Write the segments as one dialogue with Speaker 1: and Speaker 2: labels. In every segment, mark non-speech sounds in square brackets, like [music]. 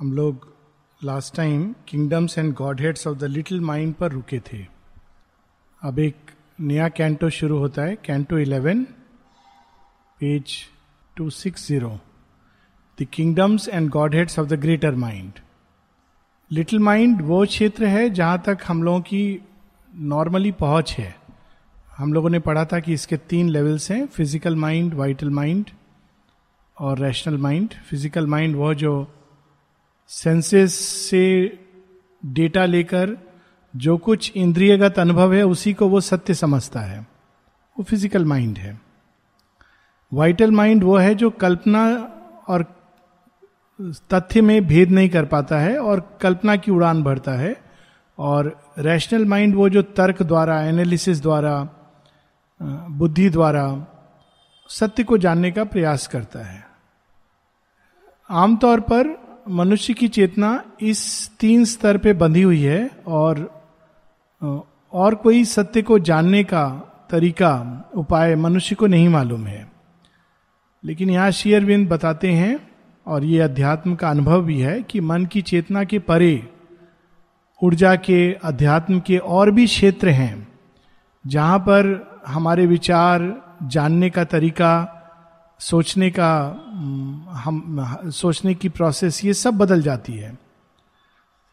Speaker 1: हम लोग last time kingdoms and godheads of the little mind पर रुके थे। अब एक नया कैंटो शुरू होता है canto eleven page two six zero the kingdoms and godheads of the greater mind little mind वो क्षेत्र है जहाँ तक हम लोगों की नॉर्मली पहुँच है। हम लोगों ने पढ़ा था कि इसके तीन लेवल्स हैं फ़िज़िकल माइंड वाइटल माइंड और रैशनल माइंड फ़िज़िकल माइंड वह जो सेंसेस से डेटा लेकर जो कुछ इंद्रियगत अनुभव है, उसी को वो सत्य समझता है। वो फ़िज़िकल माइंड है। वाइटल माइंड वो है जो कल्पना और तथ्य में भेद नहीं कर पाता है और कल्पना की उड़ान भरता है। और रैशनल माइंड वो जो तर्क द्वारा एनालिसिस द्वारा बुद्धि द्वारा सत्य को जानने का प्रयास करता है। आमतौर पर मनुष्य की चेतना इस तीन स्तर पे बंधी हुई है और और कोई सत्य को जानने का तरीका, उपाय मनुष्य को नहीं मालूम है। लेकिन यहाँ शेयरविंद बताते हैं, और ये अध्यात्म का अनुभव भी है, कि मन की चेतना के परे, ऊर्जा के अध्यात्म के और भी क्षेत्र हैं, जहाँ पर हमारे विचार, जानने का तरीका सोचने का हम, सोचने की प्रोसेस ये सब बदल जाती है।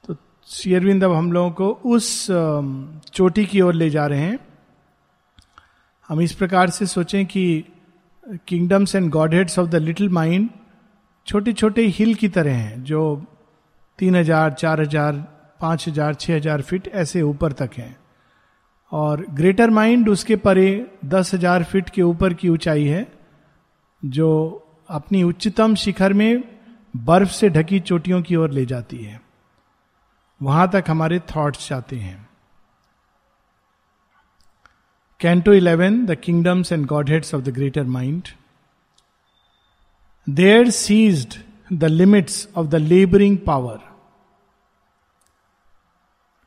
Speaker 1: तो शेयरविंद अब हम लोगों को उस चोटी की ओर ले जा रहे हैं। हम इस प्रकार से सोचें कि kingdoms and godheads of the little mind छोटे छोटे हिल की तरह हैं, जो तीन हज़ार, चार हज़ार, पाँच हज़ार छः हज़ार फीट ऐसे ऊपर तक हैं। और ग्रेटर माइंड उसके परे दस हज़ार फीट के ऊपर की ऊंचाई है। जो अपनी उच्चतम शिखर में बर्फ़ से ढकी चोटियों की ओर ले जाती है। वहाँ तक हमारे थॉट्स जाते हैं। Canto eleven the kingdoms and godheads of the greater mind there ceased the limits of the labouring power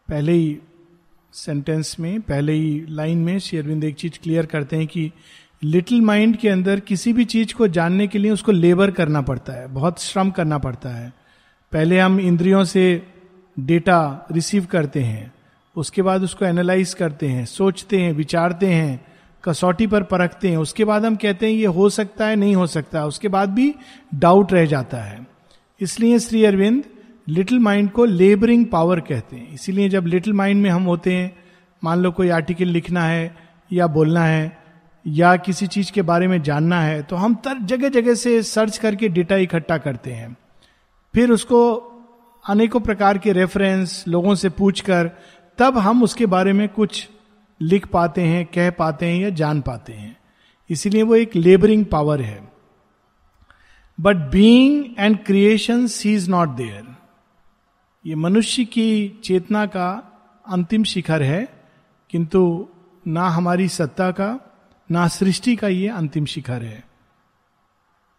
Speaker 1: पहले ही सेंटेंस में, पहले ही लाइन में शेरविंद एक चीज़ क्लियर करते हैं कि लिटिल माइंड के अंदर किसी भी चीज़ को जानने के लिए उसको लेबर करना पड़ता है, बहुत श्रम करना पड़ता है। पहले हम इंद्रियों से डेटा रिसीव करते हैं, उसके बाद उसको एनालाइज करते हैं, सोचते हैं, विचारते हैं, कसौटी पर परखते हैं, उसके बाद हम कहते हैं, ये हो सकता है, नहीं हो सकता। उसके बाद भी डाउट रह जाता है। इसलिए श्री अरविंद लिटिल माइंड को लेबरिंग पावर कहते हैं। इसीलिए जब लिटिल माइंड में हम होते हैं, मान लो कोई आर्टिकल लिखना है या बोलना है या किसी चीज़ के बारे में जानना है तो हम तर जगह जगह से सर्च करके डेटा इकट्ठा करते हैं। फिर उसको अनेकों प्रकार के रेफरेंस लोगों से पूछकर, तब हम उसके बारे में कुछ लिख पाते हैं, कह पाते हैं या जान पाते हैं। इसीलिए वो एक लेबरिंग पावर है। But being and creation cease not there ये मनुष्य की चेतना का अंतिम शिखर है, किंतु ना हमारी सत्ता का। ना सृष्टि का ये अंतिम शिखर है।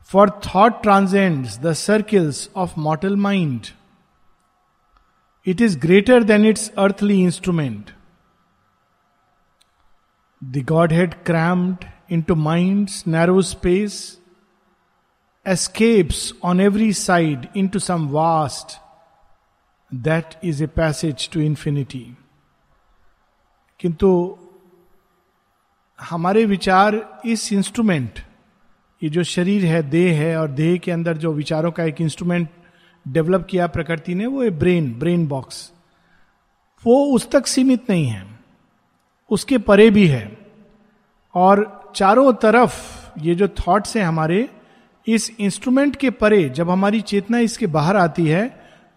Speaker 1: For thought transcend the circles of mortal mind it is greater than its earthly instrument the godhead crammed into mind narrow space escapes on every side into some vast that is a passage to infinity. किंतु हमारे विचार इस instrument ये जो शरीर है, देह है, और देह के अंदर जो विचारों का एक इंस्ट्रूमेंट डेवलप किया प्रकृति ने, वो है ब्रेन ब्रेन बॉक्स वो उस तक सीमित नहीं है, उसके परे भी है. और चारों तरफ़ ये जो थॉट्स हैं हमारे, इस इंस्ट्रूमेंट के परे, जब हमारी चेतना इसके बाहर आती है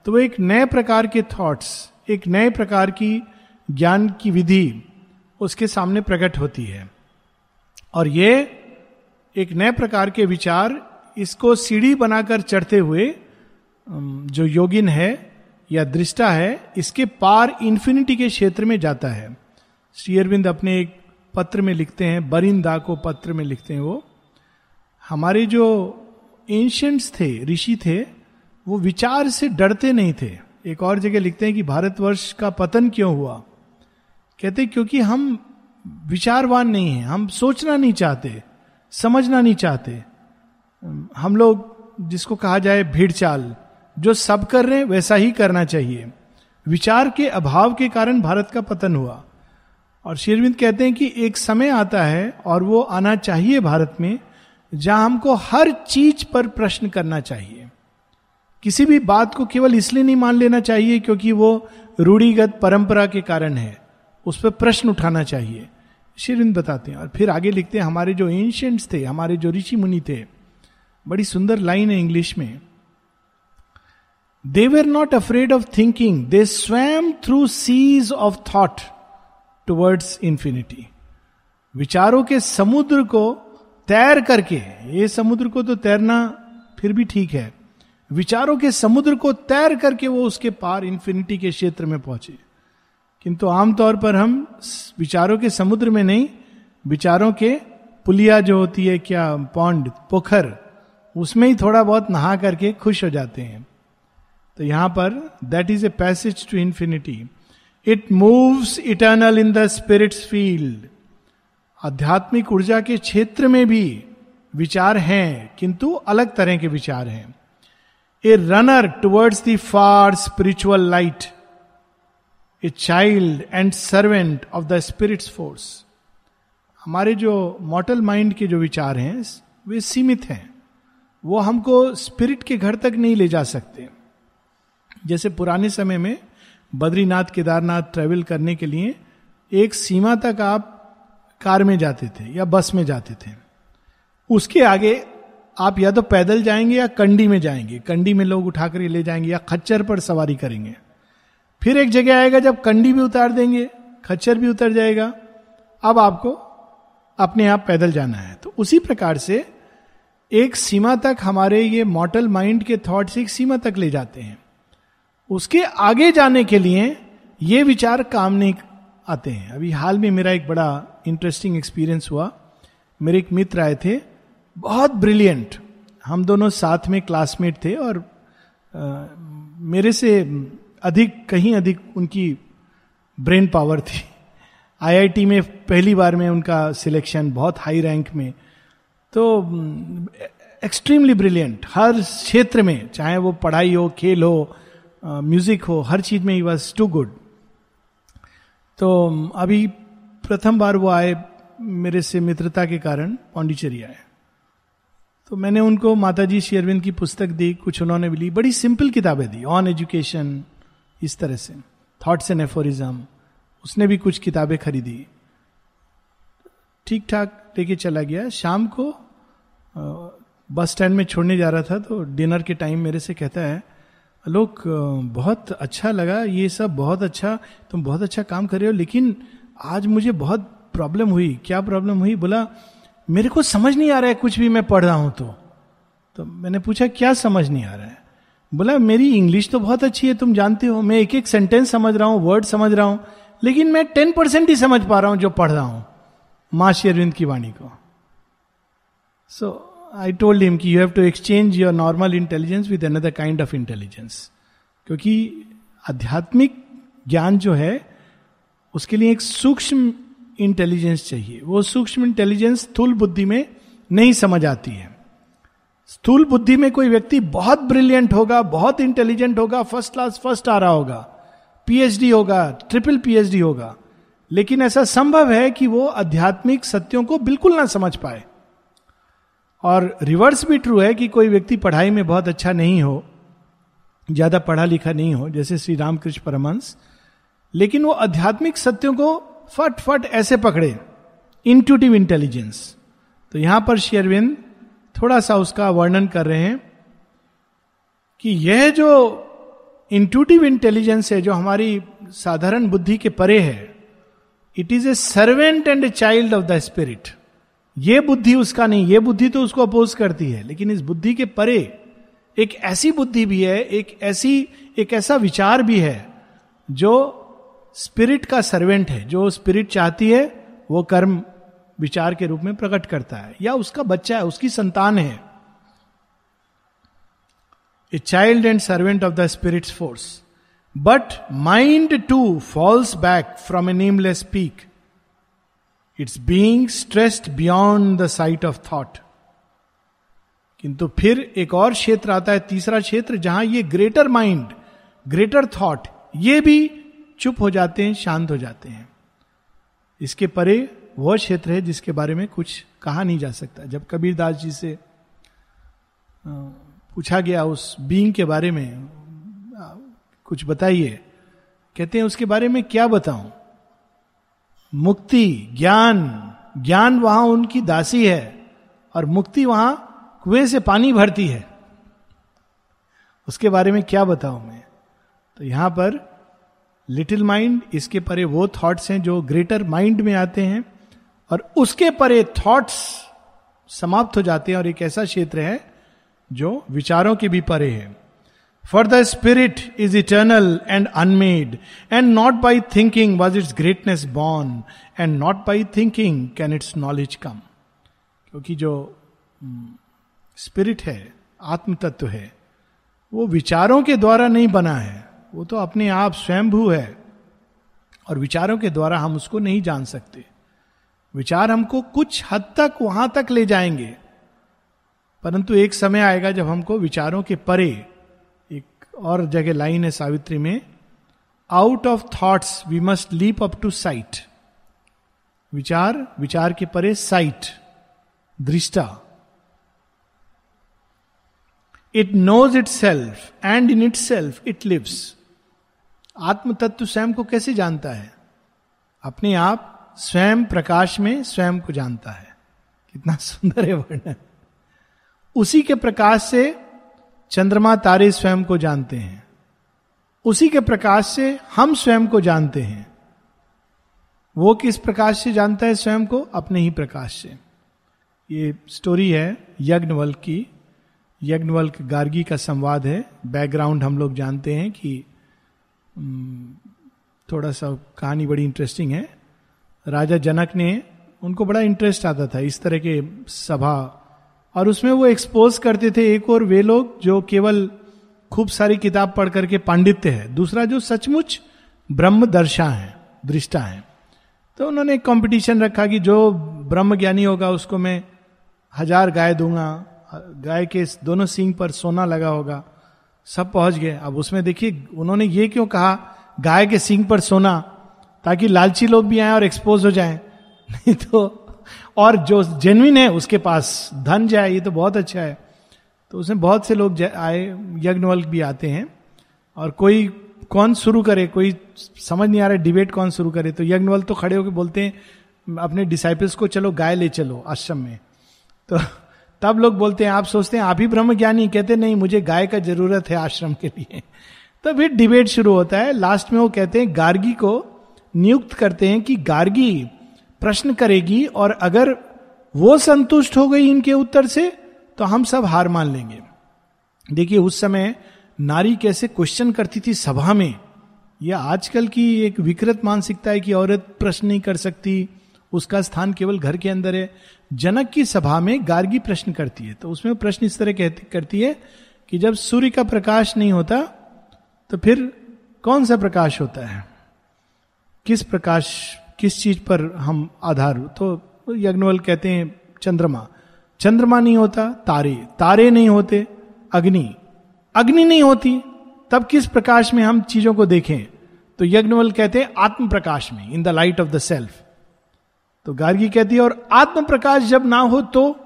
Speaker 1: तो वो एक नए प्रकार के थॉट्स एक नए प्रकार की ज्ञान की विधि उसके सामने प्रकट होती है. और ये एक नए प्रकार के विचार इसको सीढ़ी बनाकर चढ़ते हुए जो योगिन है या दृष्टा है, इसके पार इन्फिनिटी के क्षेत्र में जाता है। श्री अरविंद अपने एक पत्र में लिखते हैं, बरिंदा को पत्र में लिखते हैं वो। हमारे जो एंशियंट्स थे, ऋषि थे, वो विचार से डरते नहीं थे। एक और जगह लिखते हैं कि भारतवर्ष का पतन क्यों हुआ? कहते क्योंकि हम विचारवान नहीं है। हम सोचना नहीं चाहते, समझना नहीं चाहते। हम लोग, जिसको कहा जाए भीड़ चाल जो सब कर रहे हैं, वैसा ही करना चाहिए। विचार के अभाव के कारण भारत का पतन हुआ। और शेरविंद कहते हैं कि एक समय आता है और वो आना चाहिए भारत में, जहाँ हमको हर चीज़ पर प्रश्न करना चाहिए। किसी भी बात को केवल इसलिए नहीं मान लेना चाहिए क्योंकि वो रूढ़िगत परंपरा के कारण है। उस पर प्रश्न उठाना चाहिए। शेरविंद बताते हैं और फिर आगे लिखते हैं, हमारे जो एंशियंट्स थे, हमारे जो ऋषि मुनि थे, बड़ी सुंदर लाइन है इंग्लिश में। They were not afraid of thinking they swam through seas of thought towards infinity विचारों के समुद्र को तैर करके, ये समुद्र को तो तैरना फिर भी ठीक है, विचारों के समुद्र को तैर करके वो उसके पार इंफिनिटी के क्षेत्र में पहुँचे। किंतु आमतौर पर हम विचारों के समुद्र में नहीं, विचारों के पुलिया जो होती है, क्या पौंड पोखर, उसमें ही थोड़ा बहुत नहा करके खुश हो जाते हैं। तो यहाँ पर that is a passage to infinity it moves eternal in the spirit's field आध्यात्मिक ऊर्जा के क्षेत्र में भी विचार हैं, किंतु अलग तरह के विचार हैं। A runner towards the far spiritual light a child and servant of the spirit's force हमारे जो मॉटल माइंड के जो विचार हैं, वे सीमित हैं। वो हमको स्पिरिट के घर तक नहीं ले जा सकते। जैसे पुराने समय में बद्रीनाथ केदारनाथ ट्रेवल करने के लिए एक सीमा तक आप कार में जाते थे या बस में जाते थे। उसके आगे आप या तो पैदल जाएँगे या कंडी में जाएँगे। कंडी में लोग उठाकर ले जाएँगे या खच्चर पर सवारी करेंगे। फिर एक जगह आएगा जब कंडी भी उतार देंगे खच्चर भी उतर जाएगा। अब आपको अपने आप पैदल जाना है। तो उसी प्रकार से एक सीमा तक हमारे ये मॉटल माइंड के थॉट्स एक सीमा तक ले जाते हैं। उसके आगे जाने के लिए ये विचार काम नहीं आते हैं। अभी हाल में मेरा एक बड़ा इंटरेस्टिंग एक्सपीरियंस हुआ। मेरे एक मित्र आए थे बहुत ब्रिलियंट हम दोनों साथ में क्लासमेट थे और आ, मेरे से अधिक, कहीं अधिक उनकी ब्रेन पावर थी। आईआईटी में पहली बार में उनका सिलेक्शन बहुत हाई रैंक में। तो एक्सट्रीमली ब्रिलियंट हर क्षेत्र में, चाहे वो पढ़ाई हो, खेल हो म्यूज़िक हो, हर चीज़ में ही वॉज़ टू गुड तो अभी प्रथम बार वो आए, मेरे से मित्रता के कारण पांडिचेरी आए। तो मैंने उनको माताजी शेरविंद की पुस्तक दी, कुछ उन्होंने भी ली। बड़ी सिंपल किताबें दी। ऑन एजुकेशन इस तरह से। थॉट्स एंड एफोरिज्म उसने भी कुछ किताबें खरीदी। ठीक ठाक लेके चला गया। शाम को बस स्टैंड में छोड़ने जा रहा था तो डिनर के टाइम मेरे से कहता है, लोग बहुत अच्छा लगा। ये सब बहुत अच्छा तुम बहुत अच्छा काम कर रहे हो, लेकिन आज मुझे बहुत प्रॉब्लम हुई। क्या प्रॉब्लम हुई? बोला, मेरे को समझ नहीं आ रहा है कुछ भी मैं पढ़ रहा हूँ तो। तो मैंने पूछा, क्या समझ नहीं आ रहा है? बोला, मेरी इंग्लिश तो बहुत अच्छी है, तुम जानते हो। मैं एक एक सेंटेंस समझ रहा हूँ वर्ड समझ रहा हूँ, लेकिन मैं टेन परसेंट ही समझ पा रहा हूँ जो पढ़ रहा हूँ माँ शेरविंद की वाणी को। सो आई टोल्ड हिम कि you have to exchange your normal intelligence with another kind of intelligence क्योंकि आध्यात्मिक ज्ञान जो है, उसके लिए एक सूक्ष्म इंटेलिजेंस चाहिए। वो सूक्ष्म इंटेलिजेंस स्थूल बुद्धि में नहीं समझ आती है। स्थूल बुद्धि में कोई व्यक्ति बहुत ब्रिलियंट होगा, बहुत इंटेलिजेंट होगा फ़र्स्ट क्लास फ़र्स्ट आ रहा होगा। पीएचडी होगा ट्रिपल पीएचडी होगा। लेकिन ऐसा संभव है कि वो आध्यात्मिक सत्यों को बिल्कुल ना समझ पाए। और रिवर्स भी ट्रू है कि कोई व्यक्ति पढ़ाई में बहुत अच्छा नहीं हो, ज़्यादा पढ़ा लिखा नहीं हो, जैसे श्री रामकृष्ण परमंश लेकिन वो आध्यात्मिक सत्यों को फट फट ऐसे पकड़े। इंट्यूटिव इंटेलिजेंस तो यहाँ पर शेयरविंद थोड़ा सा उसका वर्णन कर रहे हैं कि यह जो इंट्यूटिव इंटेलिजेंस है, जो हमारी साधारण बुद्धि के परे है it is a servant and a child of the spirit ये बुद्धि उसका नहीं, ये बुद्धि तो उसको अपोज करती है, लेकिन इस बुद्धि के परे एक ऐसी बुद्धि भी है, एक ऐसी, एक ऐसा विचार भी है, जो स्पिरिट का सर्वेंट है, जो स्पिरिट चाहती है, वो कर्म विचार के रूप में प्रकट करता है, या उसका बच्चा है, उसकी संतान है। A child and servant of the spirit's force but mind too falls back from a nameless peak its being stressed beyond the sight of thought किंतु फिर एक और क्षेत्र आता है, तीसरा क्षेत्र, जहाँ ये ग्रेटर माइंड ग्रेटर थॉट ये भी चुप हो जाते हैं, शांत हो जाते हैं। इसके परे वह क्षेत्र है जिसके बारे में कुछ कहा नहीं जा सकता। जब कबीर दास जी से पूछा गया उस बींग के बारे में कुछ बताइए, कहते हैं, उसके बारे में क्या बताऊँ? मुक्ति, ज्ञान ज्ञान वहाँ उनकी दासी है और मुक्ति वहाँ कुएँ से पानी भरती है। उसके बारे में क्या बताऊँ मैं? तो यहाँ पर लिटिल माइंड, इसके परे वो थॉट्स हैं जो ग्रेटर माइंड में आते हैं। और उसके परे थॉट्स समाप्त हो जाते हैं और एक ऐसा क्षेत्र है जो विचारों के भी परे है। For the spirit is eternal and unmade and not by thinking was its greatness born and not by thinking can its knowledge come क्योंकि जो स्पिरिट hmm, है आत्म तत्व है वो विचारों के द्वारा नहीं बना है। वो तो अपने आप स्वयंभू है और विचारों के द्वारा हम उसको नहीं जान सकते। विचार हमको कुछ हद तक वहाँ तक ले जाएँगे। परंतु एक समय आएगा जब हमको विचारों के परे एक और जगह लाइन है सावित्री में out of thoughts we must leap up to sight विचार विचार के परे साइट दृष्टा। It knows itself and in itself it lives आत्म तत्व स्वयं को कैसे जानता है? अपने आप स्वयं प्रकाश में स्वयं को जानता है। कितना सुंदर है। वर्णन उसी के प्रकाश से चंद्रमा तारे स्वयं को जानते हैं। उसी के प्रकाश से हम स्वयं को जानते हैं। वो किस प्रकाश से जानता है स्वयं को? अपने ही प्रकाश से। ये स्टोरी है यज्ञवल्क की। यज्ञवल्क गार्गी का संवाद है। बैकग्राउंड हम लोग जानते हैं कि थोड़ा सा कहानी बड़ी इंटरेस्टिंग है। राजा जनक ने उनको बड़ा इंटरेस्ट आता था इस तरह के सभा। और उसमें वो एक्सपोज करते थे एक और वे लोग जो केवल खूब सारी किताब पढ़ करके पांडित्य है। दूसरा जो सचमुच ब्रह्म दर्शा है, दृष्टा है। तो उन्होंने एक कंपटीशन रखा कि जो ब्रह्म ज्ञानी होगा उसको मैं हज़ार गाय दूँगा, गाय के दोनों सींग पर सोना लगा होगा। सब पहुँच गए। अब उसमें देखिए, उन्होंने ये क्यों कहा, गाय के सिंग पर सोना ताकि लालची लोग भी आए और एक्सपोज हो जाएँ। नहीं तो और जो जेनविन है, उसके पास धन जाए, ये तो बहुत अच्छा है। तो उसमें बहुत से लोग आए यज्ञवल भी आते हैं। और कोई कौन शुरू करे, कोई समझ नहीं आ रहा डिबेट कौन शुरू करे। तो यज्ञवल तो खड़े होकर बोलते हैं, अपने डिसाइपल्स को, चलो, गाय ले चलो, आश्रम में। तो तब लोग बोलते हैं, आप सोचते हैं, आप ही ब्रह्म ज्ञानी कहते नहीं, मुझे गाय का ज़रूरत है आश्रम के लिए। तो फिर डिबेट शुरू होता है। लास्ट में वो कहते हैं, गार्गी को नियुक्त करते हैं कि गार्गी प्रश्न करेगी और अगर वो संतुष्ट हो गई इनके उत्तर से तो हम सब हार मान लेंगे। देखिए, उस समय नारी कैसे क्वेश्चन करती थी सभा में यह आजकल की एक विकृत मानसिकता है कि औरत प्रश्न नहीं कर सकती, उसका स्थान केवल घर के अंदर है। जनक की सभा में गार्गी प्रश्न करती है तो उसमें प्रश्न इस तरह कहती, करती है कि जब सूर्य का प्रकाश नहीं होता तो फिर कौन सा प्रकाश होता है? किस प्रकाश, किस चीज़ पर हम आधार तो यज्ञवल कहते हैं चंद्रमा। चंद्रमा नहीं होता, तारे। तारे नहीं होते, अग्नि। अग्नि नहीं होती, तब किस प्रकाश में हम चीज़ों को देखें? तो यज्ञवल कहते हैं आत्म प्रकाश में in the light of the self तो गार्गी कहती है, और आत्म प्रकाश जब ना हो तो?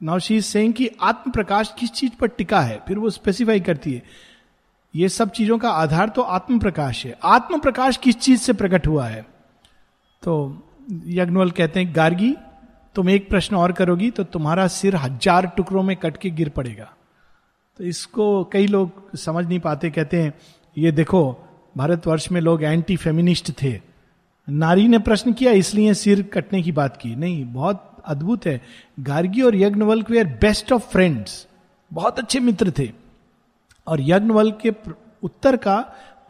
Speaker 1: नाउ सेइंग कि आत्म प्रकाश किस चीज़ पर टिका है? फिर वो स्पेसिफाई करती है ये सब चीज़ों का आधार तो आत्म प्रकाश है। आत्म प्रकाश किस चीज़ से प्रकट हुआ है? तो यज्ञवल कहते हैं, गार्गी, तुम एक प्रश्न और करोगी तो तुम्हारा सिर हज़ार टुकड़ों में कट के गिर पड़ेगा। तो इसको कई लोग समझ नहीं पाते, कहते हैं, ये देखो, भारतवर्ष में लोग एंटी फेमिनिस्ट थे। नारी ने प्रश्न किया, इसलिए सिर कटने की बात की। नहीं, बहुत अद्भुत है। गार्गी और यज्ञवल्क वे आर बेस्ट ऑफ़ फ्रेंड्स बहुत अच्छे मित्र थे। और यज्ञवल्क के उत्तर का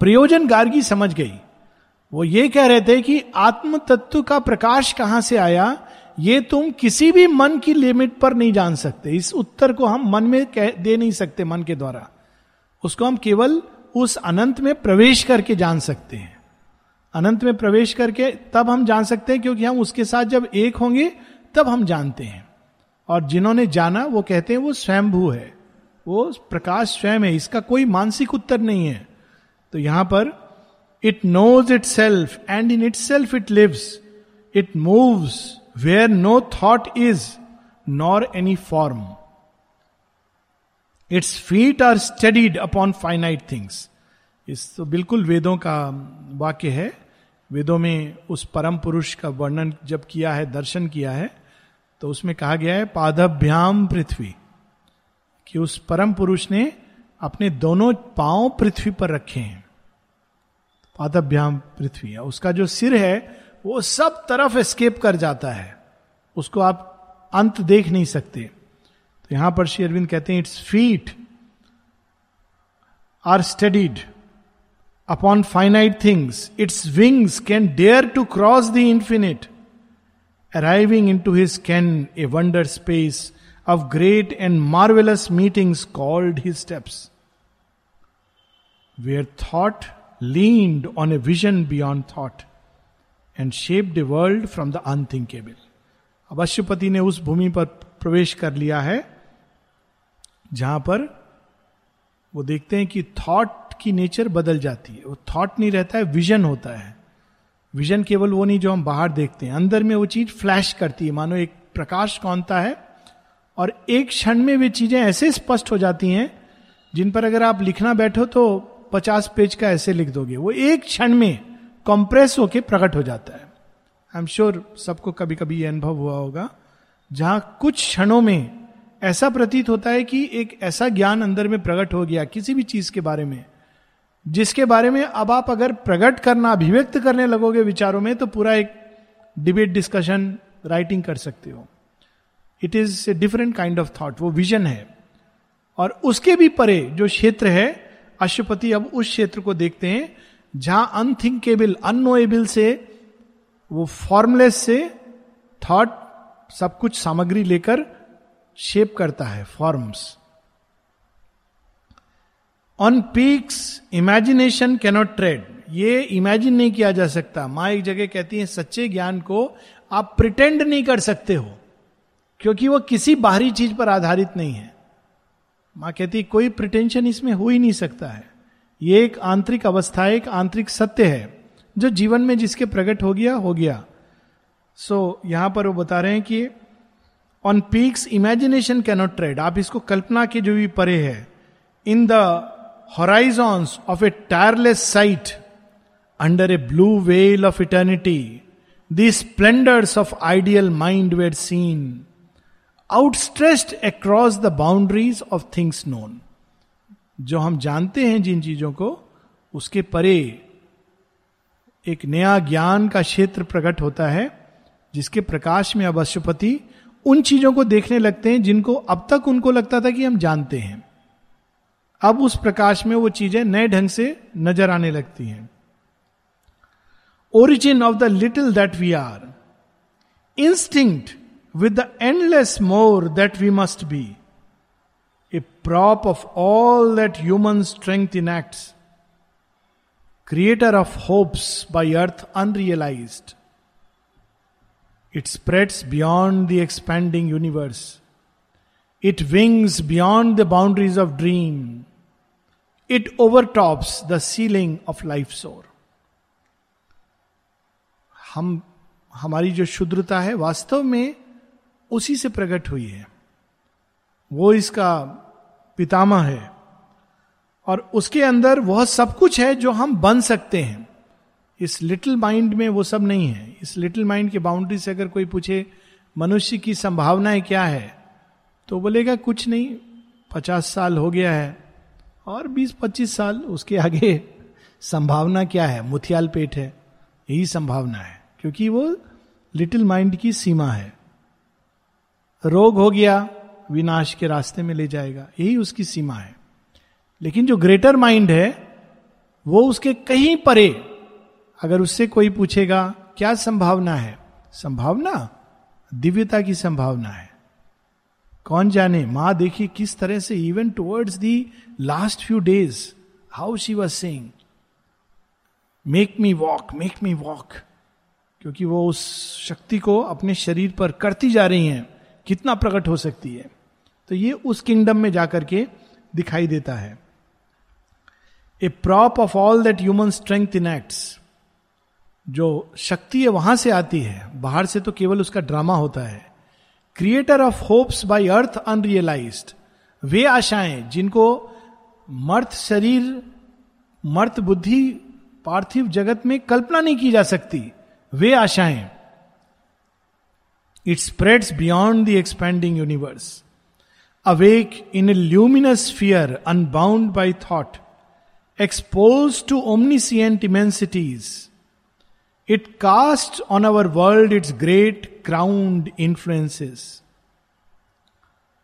Speaker 1: प्रयोजन गार्गी समझ गई। वो ये कह रहे थे कि आत्म तत्व का प्रकाश कहाँ से आया, ये तुम किसी भी मन की लिमिट पर नहीं जान सकते। इस उत्तर को हम मन में कह, दे नहीं सकते मन के द्वारा। उसको हम केवल उस अनंत में प्रवेश करके जान सकते हैं। अनंत में प्रवेश करके तब हम जान सकते हैं, क्योंकि हम उसके साथ जब एक होंगे, तब हम जानते हैं। और जिन्होंने जाना, वो कहते हैं वो स्वयंभू है। वो प्रकाश स्वयं है, इसका कोई मानसिक उत्तर नहीं है। तो यहाँ पर it knows itself and in itself it lives it moves where no thought is nor any form its feet are studied upon finite things इस तो बिल्कुल वेदों का वाक्य है। वेदों में उस परम पुरुष का वर्णन जब किया है, दर्शन किया है तो उसमें कहा गया है पादभ्याम पृथ्वी। कि उस परम पुरुष ने अपने दोनों पाँव पृथ्वी पर रखे हैं। पादभ्याम पृथ्वी है। उसका जो सिर है, वो सब तरफ़ एस्केप कर जाता है। उसको आप अंत देख नहीं सकते। तो यहाँ पर श्री अरविंद कहते हैं its feet are studied upon finite things its wings can dare to cross the infinite arriving into his can a wonder space of great and marvellous meetings called his steps where thought leaned on a vision beyond thought and shaped a world from the unthinkable Aswapati ने उस भूमि पर प्रवेश कर लिया है, जहाँ पर वो देखते हैं कि थॉट की नेचर बदल जाती है। वो थॉट नहीं रहता है विजन होता है। विजन केवल वो नहीं जो हम बाहर देखते हैं। अंदर में वो चीज़ फ्लैश करती है। मानो एक प्रकाश कौनता है और एक क्षण में वे चीज़ें ऐसे स्पष्ट हो जाती हैं, जिन पर अगर आप लिखना बैठो तो पचास पेज का ऐसे लिख दोगे। वो एक क्षण में कंप्रेस होके प्रकट हो जाता है। आई एम श्योर सबको कभी कभी यह अनुभव हुआ होगा, जहाँ कुछ क्षणों में ऐसा प्रतीत होता है कि एक ऐसा ज्ञान अंदर में प्रकट हो गया किसी भी चीज़ के बारे में, जिसके बारे में अब आप अगर प्रकट करना, अभिव्यक्त करने लगोगे विचारों में तो पूरा एक डिबेट डिस्कशन राइटिंग कर सकते हो। It is a different kind of thought वो विजन है। और उसके भी परे जो क्षेत्र है अशुपति अब उस क्षेत्र को देखते हैं, जहाँ अनथिंकेबल अनोएबल से, वो फॉर्मलेस से थॉट सब कुछ सामग्री लेकर शेप करता है forms on peaks imagination cannot tread ये इमेजिन नहीं किया जा सकता। माँ एक जगह कहती है, सच्चे ज्ञान को आप प्रिटेंड नहीं कर सकते हो। क्योंकि वो किसी बाहरी चीज़ पर आधारित नहीं है। माँ कहती कोई प्रिटेंशन इसमें हो ही नहीं सकता है। ये एक आंतरिक अवस्था एक आंतरिक सत्य है जो जीवन में जिसके प्रकट हो गया हो गया। सो so, यहाँ पर वो बता रहे हैं कि on peaks imagination cannot tread आप इसको कल्पना के जो भी परे है in the horizons of a tireless sight under a blue veil of eternity the splendours of ideal mind were seen outstretched across the boundaries of things known जो हम जानते हैं जिन चीज़ों को, उसके परे एक नया ज्ञान का क्षेत्र प्रकट होता है, जिसके प्रकाश में अब अशुपति उन चीज़ों को देखने लगते हैं जिनको अब तक उनको लगता था कि हम जानते हैं। अब उस प्रकाश में वो चीज़ें नए ढंग से नज़र आने लगती हैं। Origin of the little that we are instinct with the endless more that we must be a prop of all that human strength in act creator of hopes by earth unrealised it spreads beyond the expanding universe it wings beyond the boundaries of dream it overtops the ceiling of life soar हम, हमारी जो शुद्रता है वास्तव में उसी से प्रकट हुई है। वो इसका पितामह है। और उसके अंदर वह सब कुछ है जो हम बन सकते हैं। इस लिटिल माइंड में वो सब नहीं है। इस लिटिल माइंड की बाउंड्री से अगर कोई पूछे, मनुष्य की संभावनाएँ क्या है? तो बोलेगा, कुछ नहीं, पचास साल हो गया है और बीस पच्चीस साल उसके आगे संभावना क्या है? मुथियाल पेट है। यही संभावना है। क्योंकि वो लिटिल माइंड की सीमा है। रोग हो गया, विनाश के रास्ते में ले जाएगा। यही उसकी सीमा है। लेकिन जो ग्रेटर माइंड है, वो उसके कहीं परे, अगर उससे कोई पूछेगा, क्या संभावना है? संभावना? दिव्यता की संभावना है। कौन जाने? माँ देखिए किस तरह से even towards the last few days how she was saying make me walk make me walk क्योंकि वो उस शक्ति को अपने शरीर पर करती जा रही हैं। कितना प्रकट हो सकती है? तो ये उस किंगडम में जाकर के दिखाई देता है। A prop of all that human strength in acts जो शक्ति है वहाँ से आती है, बाहर से तो केवल उसका ड्रामा होता है। Creator of hopes by earth unrealised वे आशाएँ जिनको मर्थ शरीर मर्थ बुद्धि, पार्थिव जगत में कल्पना नहीं की जा सकती, वे आशाएँ It spreads beyond the expanding universe. Awake in a luminous sphere unbound by thought, exposed to omniscient immensities, it casts on our world its great crowned influences.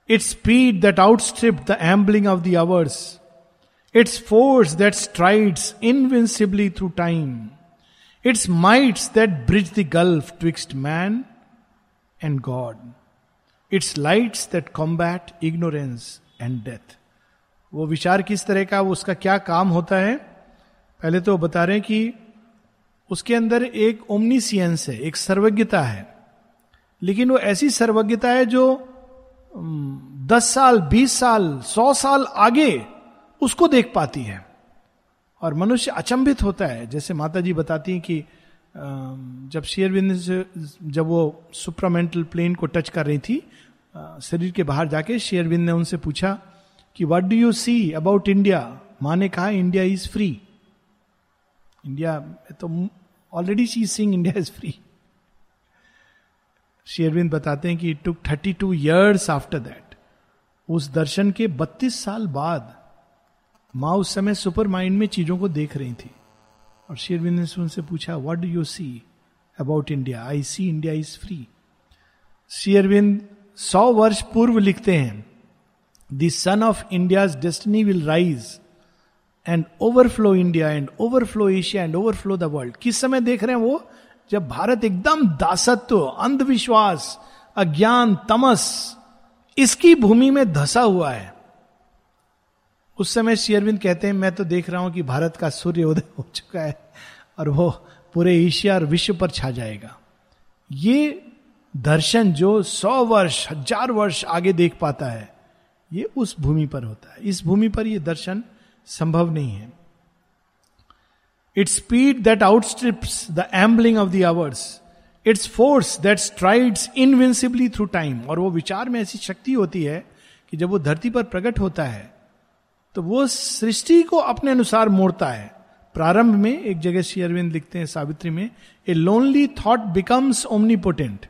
Speaker 1: Its speed that outstripped the ambling of the hours, its force that strides invincibly through time, its mights that bridge the gulf twixt man and God. Its lights that combat ignorance and death. वो विचार किस तरह का उसका क्या काम होता है पहले तो बता रहे हैं कि उसके अंदर एक ओमनीसियंस है, एक सर्वज्ञता है लेकिन वो ऐसी सर्वज्ञता है जो दस साल, बीस साल, सौ साल आगे उसको देख पाती है और मनुष्य अचंभित होता है जैसे माता जी बताती हैं कि जब शेयरविंद से, जब वो सुप्रामेंटल प्लेन को टच कर रही थी शरीर के बाहर जाके शेयरविंद ने उनसे पूछा कि what do you see about India माँ ने कहा इंडिया इज़ फ्री इंडिया तो already she Singh India is free शेयरविंद बताते हैं कि it took thirty two years after that उस दर्शन के बत्तीस साल बाद माँ उस समय सुपर माइंड में चीज़ों को देख रही थी। और शेरविंद ने उनसे पूछा what do you see about India I see India is free Shri Aurobindo सौ वर्ष पूर्व लिखते हैं the sun of India destiny will rise and overflow India and overflow Asia and overflow the world किस समय देख रहे हैं वो? जब भारत एकदम दासत्व, अंधविश्वास, अज्ञान, तमस, इसकी भूमि में धसा हुआ है। उस समय शेयरविंद कहते हैं, मैं तो देख रहा हूँ कि भारत का सूर्य उदय हो चुका है और वो पूरे एशिया और विश्व पर छा जाएगा। ये दर्शन जो सौ वर्ष, हज़ार वर्ष आगे देख पाता है, ये उस भूमि पर होता है। इस भूमि पर यह दर्शन संभव नहीं है। It's speed that outstrips the ambling of the hours it's force that strides invincibly through time और वो विचार में ऐसी शक्ति होती है कि जब वो धरती पर प्रकट होता है तो वो सृष्टि को अपने अनुसार मोड़ता है। प्रारंभ में एक जगह श्री अरविंद लिखते हैं सावित्री में, a lonely thought becomes omnipotent.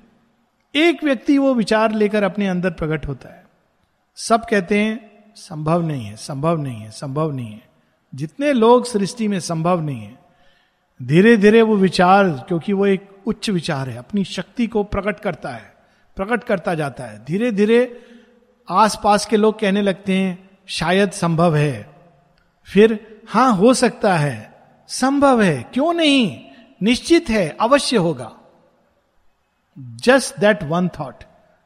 Speaker 1: एक व्यक्ति वो विचार लेकर अपने अंदर प्रकट होता है। सब कहते हैं, संभव नहीं है, संभव नहीं है, संभव नहीं है। जितने लोग सृष्टि में संभव नहीं है। धीरे धीरे वो विचार, क्योंकि वो एक उच्च विचार है, अपनी शक्ति को प्रकट करता है, प्रकट करता जाता है। धीरे धीरे आसपास के लोग कहने लगते हैं शायद संभव है। फिर, हाँ, हो सकता है। संभव है, क्यों नहीं? निश्चित है, अवश्य होगा। Just that one thought.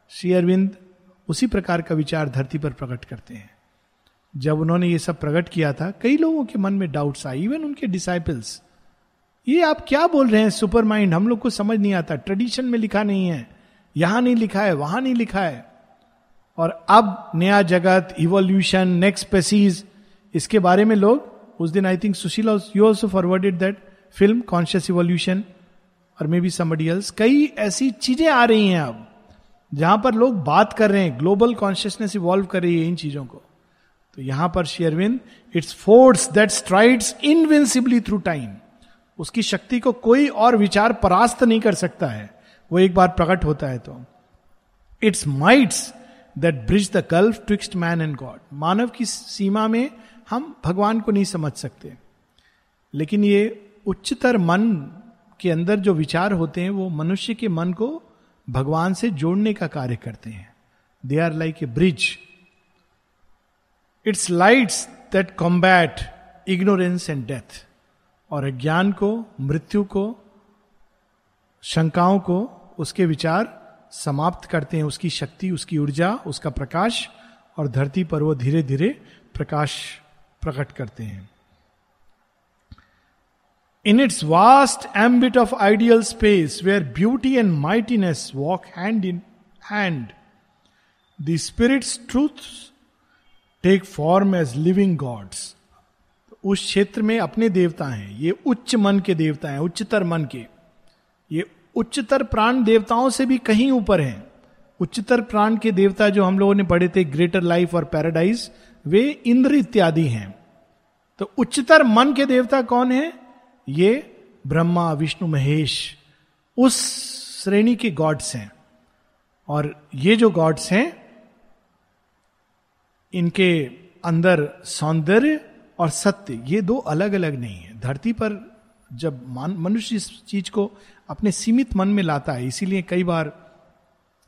Speaker 1: Shri Aurobindo, उसी प्रकार का विचार धरती पर प्रकट करते हैं। जब उन्होंने ये सब प्रकट किया था, कई लोगों के मन में डाउट्स आए इवन उनके डिसाइपल्स ये आप क्या बोल रहे हैं सुपर माइंड हम लोग को समझ नहीं आता। ट्रेडिशन में लिखा नहीं है। यहाँ नहीं लिखा है, वहाँ नहीं लिखा है। और अब नया जगत इवोल्यूशन नेक्स्ट स्पेसीज इसके बारे में लोग, उस दिन I think Sushil you also forwarded that film conscious evolution और मे बी समबडी एल्स कई ऐसी चीज़ें आ रही हैं अब, जहाँ पर लोग बात कर रहे हैं ग्लोबल कॉन्शियसनेस इवॉल्व कर रही है इन चीज़ों को। तो यहाँ पर शेयरविंद it's force that strides invincibly through time उसकी शक्ति को कोई और विचार परास्त नहीं कर सकता है। वो एक बार प्रकट होता है तो। It's mights that bridge the gulf twixt man and God मानव की सीमा में हम भगवान को नहीं समझ सकते। लेकिन ये उच्चतर मन के अंदर जो विचार होते हैं, वो मनुष्य के मन को भगवान से जोड़ने का कार्य करते हैं। They are like a bridge it's lights that combat ignorance and death और अज्ञान को, मृत्यु को, शंकाओं को, उसके विचार समाप्त करते हैं उसकी शक्ति, उसकी ऊर्जा, उसका प्रकाश और धरती पर वो धीरे धीरे प्रकाश प्रकट करते हैं। In its vast ambit of ideal space where beauty and mightiness walk hand in hand the spirit's truth take form as living gods उस क्षेत्र में अपने देवता हैं। ये उच्च मन के देवता हैं, उच्चतर मन के। ये उच्चतर प्राण देवताओं से भी कहीं ऊपर हैं। उच्चतर प्राण के देवता जो हम लोगों ने पढ़े थे ग्रेटर लाइफ और पैराडाइज वे इंद्र इत्यादि हैं। तो उच्चतर मन के देवता कौन है? ये ब्रह्मा, विष्णु, महेश, उस श्रेणी के गॉड्स हैं। और ये जो गॉड्स हैं, इनके अंदर सौंदर्य और सत्य, ये दो अलग अलग नहीं है। धरती पर जब मनुष्य इस चीज़ को अपने सीमित मन में लाता है। इसीलिए कई बार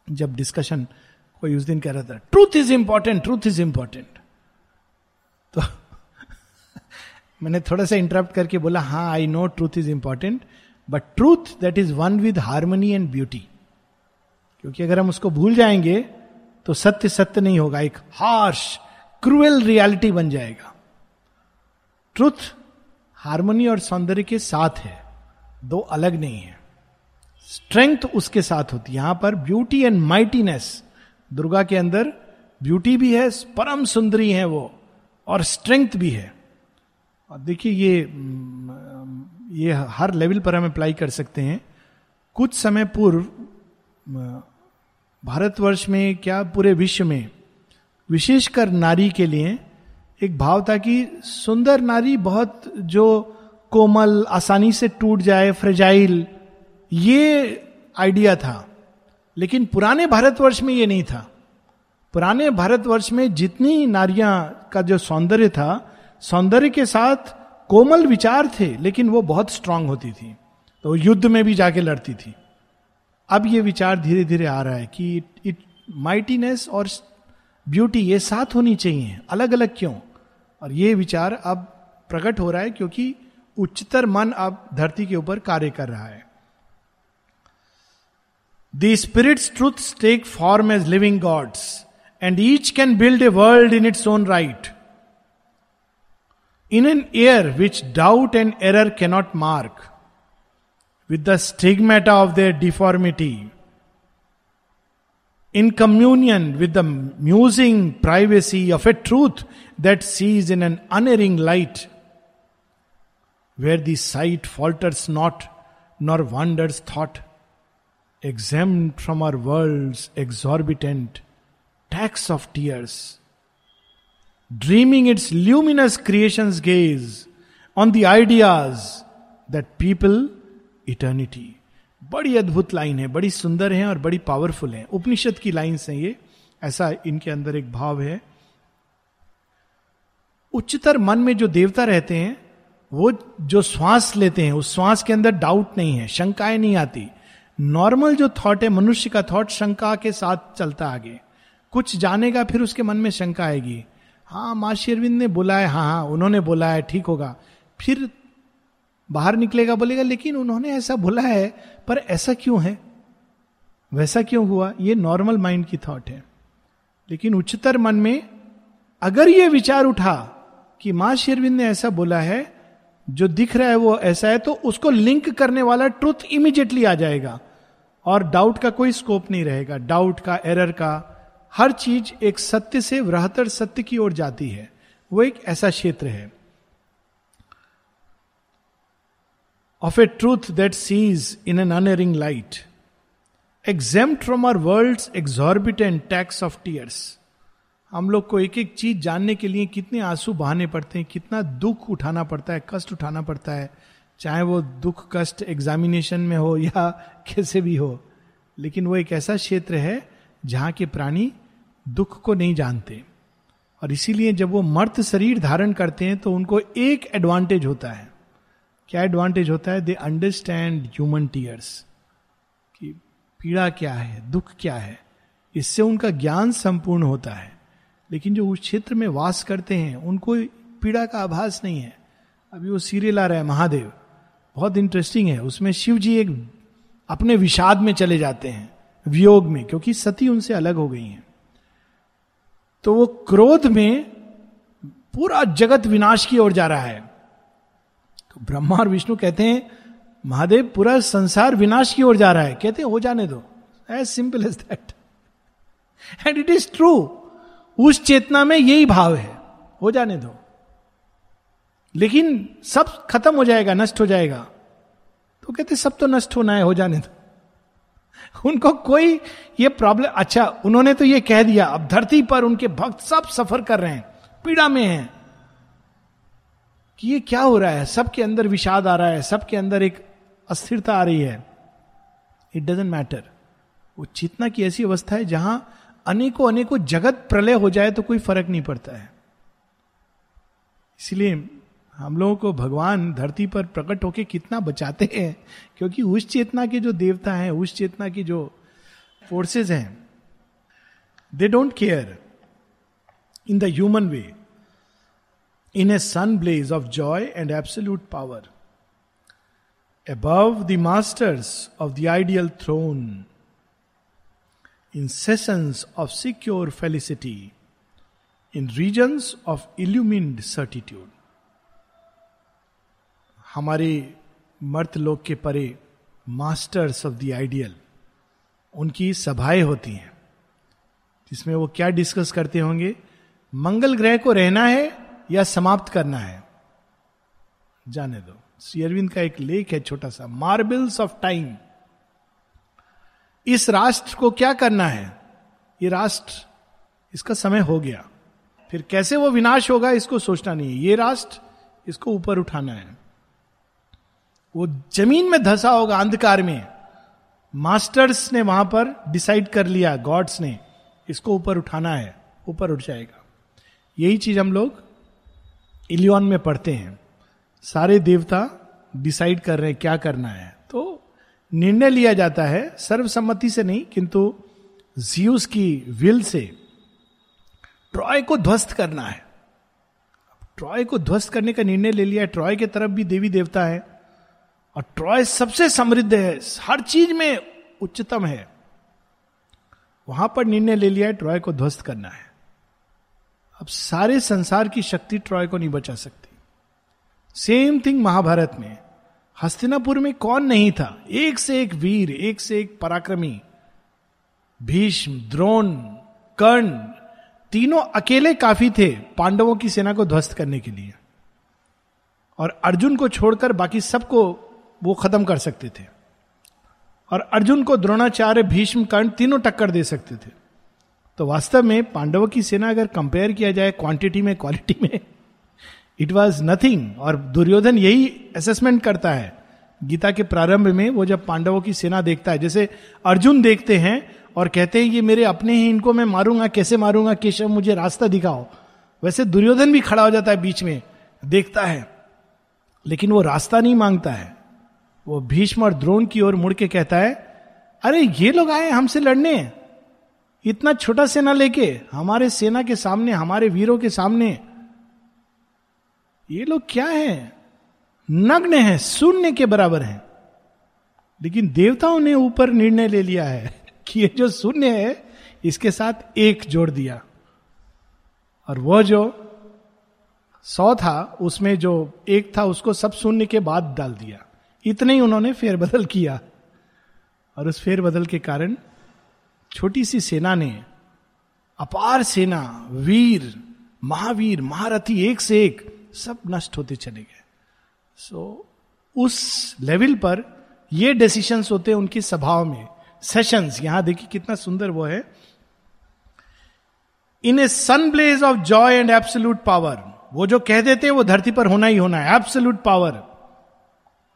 Speaker 1: जब डिस्कशन कोई उस दिन कह रहा था truth is important truth is important तो [laughs] मैंने थोड़ा सा इंटरप्ट करके बोला हाँ I know truth is important but truth that is one with harmony and beauty क्योंकि अगर हम उसको भूल जाएँगे तो सत्य सत्य नहीं होगा, एक हार्श क्रूएल रियलिटी बन जाएगा। ट्रूथ हार्मनी और सौंदर्य के साथ है, दो अलग नहीं है। स्ट्रेंथ उसके साथ होती है। यहाँ पर ब्यूटी एंड माइटीनेस, दुर्गा के अंदर ब्यूटी भी है, परम सुंदरी है वो, और स्ट्रेंथ भी है। और देखिए ये ये हर लेवल पर हम अप्लाई कर सकते हैं। कुछ समय पूर्व भारतवर्ष में, क्या पूरे विश्व में, विशेषकर नारी के लिए, एक भाव था कि सुंदर नारी बहुत जो कोमल, आसानी से टूट जाए फ्रेजाइल ये आइडिया था, लेकिन पुराने भारतवर्ष में ये नहीं था। पुराने भारतवर्ष में जितनी नारियाँ का जो सौंदर्य था, सौंदर्य के साथ कोमल विचार थे, लेकिन वो बहुत स्ट्रांग होती थी। तो युद्ध में भी जाके लड़ती थी। अब ये विचार धीरे धीरे आ रहा है कि इट इट माइटीनेस और ब्यूटी ये साथ होनी चाहिए। अलग अलग क्यों? और ये विचार अब प्रकट हो रहा है क्योंकि उच्चतर मन अब धरती के ऊपर कार्य कर रहा है। The Spirit's truths take form as living gods, and each can build a world in its own right. In an air which doubt and error cannot mark, with the stigmata of their deformity, in communion with the musing privacy of a truth that sees in an unerring light, where the sight falters not, nor wanders thought exempt from our world's exorbitant tax of tears, dreaming its luminous creation's gaze on the ideas that people eternity. बड़ी अद्भुत line है बड़ी सुंदर है और बड़ी powerful है उपनिषद की लाइन है ये ऐसा इनके अंदर एक भाव है उच्चतर मन में जो देवता रहते हैं वो जो श्वास लेते हैं उस श्वास के अंदर डाउट नहीं है शंकाएँ नहीं आती नॉर्मल जो थॉट है, मनुष्य का थॉट शंका के साथ चलता आगे। कुछ जानेगा, फिर उसके मन में शंका आएगी। हाँ माँ शेरविंद ने बोला है हाँ हाँ उन्होंने बोला है, ठीक होगा। फिर बाहर निकलेगा, बोलेगा, लेकिन उन्होंने ऐसा बोला है, पर ऐसा क्यों है? वैसा क्यों हुआ? ये नॉर्मल माइंड की थॉट है। लेकिन उच्चतर मन में अगर ये विचार उठा कि माँ शेरविंद ने ऐसा बोला है, जो दिख रहा है वो ऐसा है तो उसको लिंक करने वाला ट्रुथ इमीडिएटली आ जाएगा। और डाउट का कोई स्कोप नहीं रहेगा। डाउट का एरर का, हर चीज़ एक सत्य से वृहतर सत्य की ओर जाती है। वो एक ऐसा क्षेत्र है। Of a truth that sees in an unerring light exempt from our world exorbitant tax of tears हम लोग को एक एक चीज़ जानने के लिए कितने आँसू बहाने पड़ते हैं, कितना दुख उठाना पड़ता है, कष्ट उठाना पड़ता है। चाहे वो दुख, कष्ट एग्जामिनेशन में हो या [laughs] कैसे भी हो, लेकिन वो एक ऐसा क्षेत्र है जहाँ के प्राणी दुख को नहीं जानते। और इसीलिए जब वो मर्त शरीर धारण करते हैं तो उनको एक एडवांटेज होता है। क्या एडवांटेज होता है? दे अंडरस्टैंड ह्यूमन टीयर्स कि पीड़ा क्या है, दुख क्या है। इससे उनका ज्ञान संपूर्ण होता है। लेकिन जो उस क्षेत्र में वास करते हैं, उनको पीड़ा का आभास नहीं है। अभी वो सीरियल आ रहा है महादेव। बहुत इंटरेस्टिंग है। उसमें शिव जी एक अपने विषाद में चले जाते हैं, वियोग में, क्योंकि सती उनसे अलग हो गई हैं। तो वो क्रोध में पूरा जगत विनाश की ओर जा रहा है। तो ब्रह्मा और विष्णु कहते हैं, महादेव, पूरा संसार विनाश की ओर जा रहा है। कहते हैं, हो जाने दो। As simple as that and it is true उस चेतना में यही भाव है। हो जाने दो। लेकिन सब खत्म हो जाएगा, नष्ट हो जाएगा। तो कहते, सब तो नष्ट होना है, हो जाने दो। [laughs] उनको कोई ये प्रॉब्लम अच्छा उन्होंने तो ये कह दिया, अब धरती पर उनके भक्त सब सफ़र कर रहे हैं, पीड़ा में हैं, कि ये क्या हो रहा है? सबके अंदर विषाद आ रहा है, सबके अंदर एक अस्थिरता आ रही है। इट डजेंट मैटर वो चेतना की ऐसी अवस्था है, जहाँ अनेकों अनेकों जगत प्रलय हो जाए तो कोई फ़र्क नहीं पड़ता है। इसलिए हम लोगों को भगवान धरती पर प्रकट होके कितना बचाते हैं क्योंकि उस चेतना के जो देवता हैं उस चेतना की जो फोर्सेज हैं they don't care in the human way in a sun blaze of joy and absolute power above the masters of the ideal throne, in sessions of secure felicity, in regions of illumined certitude. हमारे मर्त लोक के परे masters of the ideal उनकी सभाएँ होती हैं, जिसमें वो क्या डिस्कस करते होंगे? मंगल ग्रह को रहना है या समाप्त करना है? जाने दो। शेयरविंद का एक लेख है छोटा सा मार्बल्स ऑफ़ टाइम इस राष्ट्र को क्या करना है? ये राष्ट्र, इसका समय हो गया। फिर कैसे वो विनाश होगा, इसको सोचना नहीं है। ये राष्ट्र, इसको ऊपर उठाना है। वो ज़मीन में धसा होगा, अंधकार में। मास्टर्स ने वहाँ पर डिसाइड कर लिया, गॉड्स ने। इसको ऊपर उठाना है, ऊपर उठ जाएगा। यही चीज़ हम लोग इलियन में पढ़ते हैं। सारे देवता डिसाइड कर रहे हैं क्या करना है। तो निर्णय लिया जाता है, सर्वसम्मति से नहीं, किंतु जियूस की विल से। ट्रॉय को ध्वस्त करना है। ट्रॉय को ध्वस्त करने का निर्णय ले लिया ट्रॉय के तरफ़ भी देवी देवता है। और ट्रॉय सबसे समृद्ध है, हर चीज़ में उच्चतम है। वहाँ पर निर्णय ले लिया है, ट्रॉय को ध्वस्त करना है। अब सारे संसार की शक्ति ट्रॉय को नहीं बचा सकती। सेम थिंग महाभारत में, हस्तिनापुर में कौन नहीं था? एक से एक वीर, एक से एक पराक्रमी, भीष्म, द्रोण, कर्ण, तीनों अकेले काफ़ी थे पांडवों की सेना को ध्वस्त करने के लिए। और अर्जुन को छोड़कर बाकी सबको वो खत्म कर सकते थे। और अर्जुन को द्रोणाचार्य भीष्म कर्ण तीनों टक्कर दे सकते थे। तो वास्तव में पांडवों की सेना अगर कंपेयर किया जाए क्वांटिटी में क्वालिटी में इट वॉज़ नथिंग और दुर्योधन यही असेसमेंट करता है। गीता के प्रारंभ में वो जब पांडवों की सेना देखता है, जैसे अर्जुन देखते हैं और कहते हैं, ये मेरे अपने ही, इनको मैं मारूँगा, कैसे मारूँगा, केशव, मुझे रास्ता दिखाओ। वैसे दुर्योधन भी खड़ा हो जाता है बीच में, देखता है। लेकिन वो रास्ता नहीं माँगता है। वो भीष्म और द्रोण की ओर मुड़ के कहता है, अरे, ये लोग आए हमसे लड़ने। इतना छोटा सेना लेके, हमारे सेना के सामने, हमारे वीरों के सामने। ये लोग क्या है? नग्न है, शून्य के बराबर है। लेकिन देवताओं ने ऊपर निर्णय ले लिया है [laughs] कि ये जो शून्य है, इसके साथ एक जोड़ दिया। और वह जो सौ था, उसमें जो एक था, उसको सब शून्य के बाद डाल दिया। इतने ही उन्होंने फेरबदल किया। और उस फेरबदल के कारण छोटी सी सेना ने अपार सेना वीर महावीर महारथी एक से एक सब नष्ट होते चले गए। सो so, उस लेवल पर ये डिसीशंस होते हैं उनकी सभाओं में। सेशंस यहाँ देखिए कितना सुंदर वो है। In a sun blaze of joy and absolute power वो जो कह देते हैं वो धरती पर होना ही होना है। एब्सोल्यूट पावर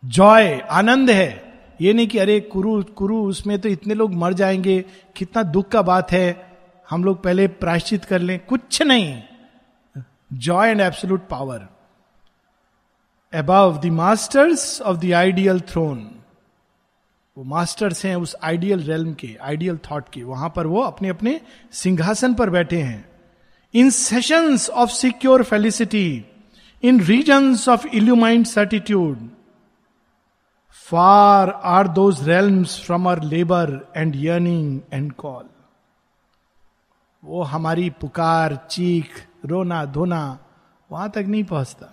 Speaker 1: जॉय, आनंद है। ये नहीं कि अरे कुरु कुरु, उसमें तो इतने लोग मर जाएँगे, कितना दुख का बात है। हम लोग पहले प्रायश्चित कर लें, कुछ नहीं। Joy and absolute power. Above the masters of the ideal throne वो मास्टर्स हैं उस आइडियल रेलम के आइडियल थॉट के। वहाँ पर वो अपने अपने सिंहासन पर बैठे हैं। In sessions of secure felicity in regions of illumined certitude far are those realms from our labour and yearning and call वो हमारी पुकार, चीख, रोना, धोना, वहाँ तक नहीं पहुँचता।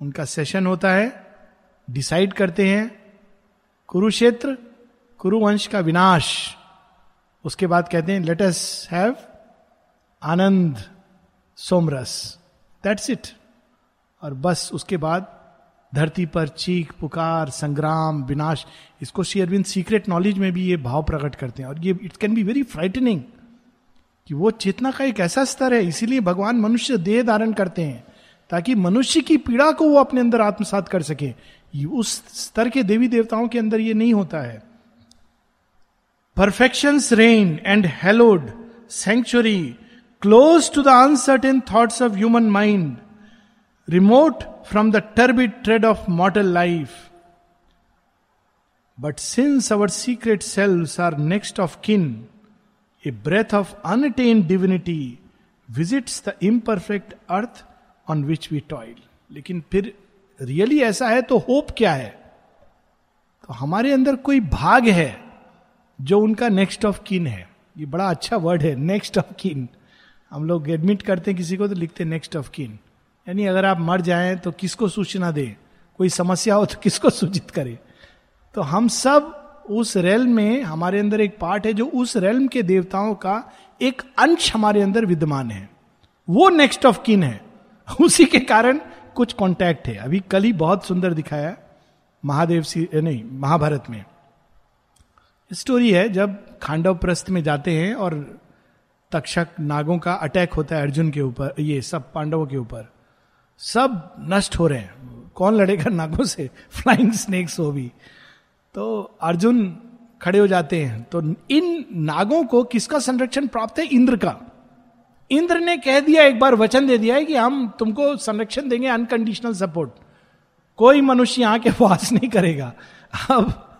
Speaker 1: उनका सेशन होता है डिसाइड करते हैं, कुरुक्षेत्र, कुरुवंश का विनाश। उसके बाद कहते हैं let us have ananda, somras. That's it और बस उसके बाद धरती पर चीख, पुकार, संग्राम, विनाश, इसको शेयरविंद सीक्रेट नॉलेज में भी ये भाव प्रकट करते हैं। और ये it can be very frightening कि वो चेतना का एक ऐसा स्तर है, इसीलिए भगवान मनुष्य देह धारण करते हैं, ताकि मनुष्य की पीड़ा को वो अपने अंदर आत्मसात कर सके। उस स्तर के देवी देवताओं के अंदर ये नहीं होता है। Perfection reign and haloed sanctuary close to the uncertain thoughts of human mind remote from the turbid tread of mortal life but since our secret selves are next of kin a breath of unattained divinity visits the imperfect earth on which we toil लेकिन फिर really ऐसा है तो hope क्या है? तो हमारे अंदर कोई भाग है जो उनका नेक्स्ट ऑफ़ किन है। ये बड़ा अच्छा वर्ड है नेक्स्ट ऑफ़ किन हम लोग एडमिट करते हैं किसी को तो लिखते नेक्स्ट ऑफ़ किन यानी अगर आप मर जाएँ तो किसको सूचना दे? कोई समस्या हो तो किसको सूचित करे? तो हम सब उस रेल में, हमारे अंदर एक पार्ट है जो उस रेल के देवताओं का एक अंश हमारे अंदर विद्यमान है। वो नेक्स्ट ऑफ़ किन है। उसी के कारण कुछ कांटेक्ट है। अभी कल ही बहुत सुंदर दिखाया महादेव सी नहीं, महाभारत में। स्टोरी है, जब खांडव प्रस्थ में जाते हैं और तक्षक नागों का अटैक होता है अर्जुन के ऊपर, ये सब पांडवों के ऊपर। सब नष्ट हो रहे हैं। कौन लड़ेगा नागों से? फ्लाइंग स्नेक्स हो भी। तो अर्जुन खड़े हो जाते हैं। तो इन नागों को किसका संरक्षण प्राप्त है? इंद्र का। इंद्र ने कह दिया, एक बार वचन दे दिया है कि हम तुमको संरक्षण देंगे अनकंडीशनल सपोर्ट कोई मनुष्य यहाँ के वास नहीं करेगा। अब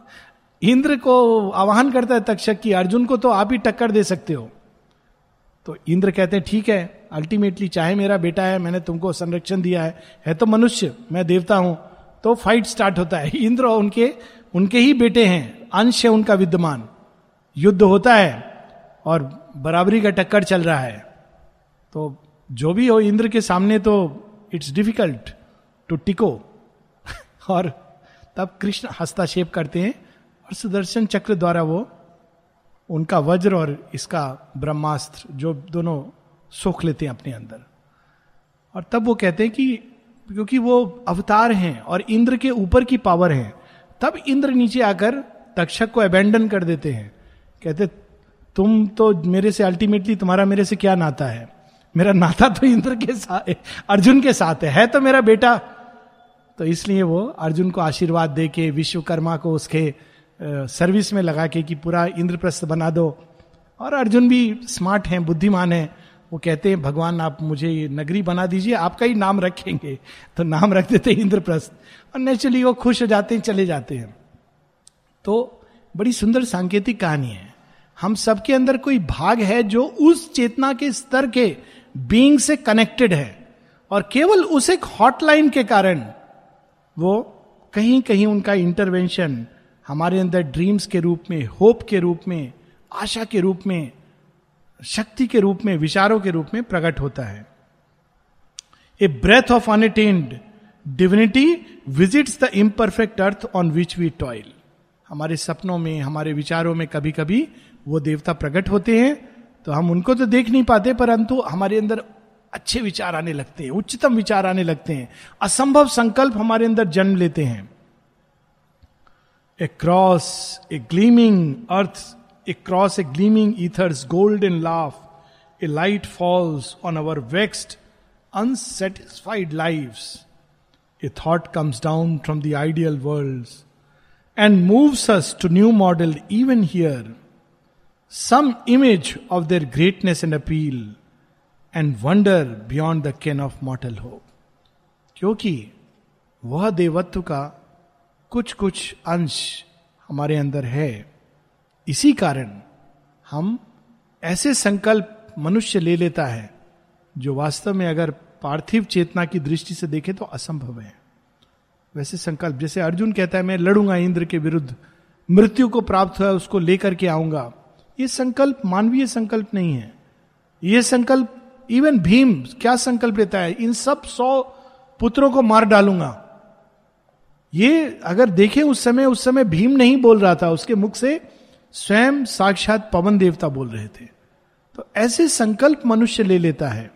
Speaker 1: इंद्र को आह्वान करता है तक्षक की अर्जुन को तो आप ही टक्कर दे सकते हो। तो इंद्र कहते हैं, ठीक है अल्टीमेटली चाहे मेरा बेटा है, मैंने तुमको संरक्षण दिया है है तो मनुष्य, मैं देवता हूँ। तो फाइट स्टार्ट होता है। [laughs] इंद्र उनके उनके ही बेटे हैं, अंश है उनका विद्यमान। युद्ध होता है और बराबरी का टक्कर चल रहा है। तो जो भी हो इंद्र के सामने तो इट्स डिफ़िकल्ट टू टिको और तब कृष्ण हस्तक्षेप करते हैं, और सुदर्शन चक्र द्वारा वो उनका वज्र और इसका ब्रह्मास्त्र, जो दोनों सोख लेते हैं अपने अंदर। और तब वो कहते हैं कि, क्योंकि वो अवतार हैं और इंद्र के ऊपर की पावर है, तब इंद्र नीचे आकर तक्षक को अबेंडन कर देते हैं। कहते, तुम तो मेरे से अल्टीमेटली तुम्हारा मेरे से क्या नाता है? मेरा नाता तो इंद्र के साथ, अर्जुन के साथ है। है तो मेरा बेटा? तो इसलिए वो अर्जुन को आशीर्वाद दे के विश्वकर्मा को उसके सर्विस में लगा के कि पूरा इंद्रप्रस्थ बना दो। और अर्जुन भी स्मार्ट हैं, बुद्धिमान हैं। वो कहते हैं, भगवान, आप मुझे ये नगरी बना दीजिए, आपका ही नाम रखेंगे। तो नाम रख देते हैं इंद्रप्रस्थ। और नेचुरली वो खुश हो जाते हैं, चले जाते हैं। तो बड़ी सुंदर सांकेतिक कहानी है। हम सबके अंदर कोई भाग है जो उस चेतना के स्तर के बीइंग से कनेक्टेड है। और केवल उस एक हॉटलाइन के कारण वो कहीं कहीं उनका इंटरवेंशन हमारे अंदर ड्रीम्स के रूप में होप के रूप में, आशा के रूप में, शक्ति के रूप में, विचारों के रूप में प्रकट होता है। A breath of unattained divinity visits the imperfect earth on which we toil हमारे सपनों में, हमारे विचारों में कभी कभी वो देवता प्रकट होते हैं तो हम उनको तो देख नहीं पाते, परंतु हमारे अंदर अच्छे विचार आने लगते हैं, उच्चतम विचार आने लगते हैं। असंभव संकल्प हमारे अंदर जन्म लेते हैं। across a gleaming earth across a gleaming ether's gold in laugh a light falls on our vexed unsatisfied life a thought comes down from the ideal world and moves us to new model even here some image of their greatness and appeal and wonder beyond the ken of mortal hope क्योंकि वह देवत्व का कुछ कुछ अंश हमारे अंदर है। इसी कारण हम ऐसे संकल्प मनुष्य ले लेता है, जो वास्तव में अगर पार्थिव चेतना की दृष्टि से देखे तो असंभव है। वैसे संकल्प, जैसे अर्जुन कहता है, मैं लड़ूँगा इंद्र के विरुद्ध, मृत्यु को प्राप्त हुआ, उसको लेकर के आऊँगा। ये संकल्प मानवीय संकल्प नहीं है। ये संकल्प इवन भीम क्या संकल्प लेता है? इन सब सौ पुत्रों को मार डालूँगा। ये अगर देखें उस समय उस समय भीम नहीं बोल रहा था, उसके मुख से स्वयं साक्षात पवन देवता बोल रहे थे। तो ऐसे संकल्प मनुष्य ले लेता है,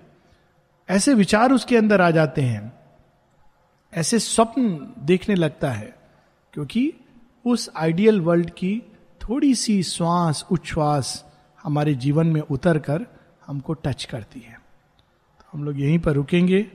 Speaker 1: ऐसे विचार उसके अंदर आ जाते हैं, ऐसे स्वप्न देखने लगता है, क्योंकि उस आइडियल वर्ल्ड की थोड़ी सी श्वास, उच्छ्वास हमारे जीवन में उतर कर हमको टच करती है। तो हम लोग यहीं पर रुकेंगे।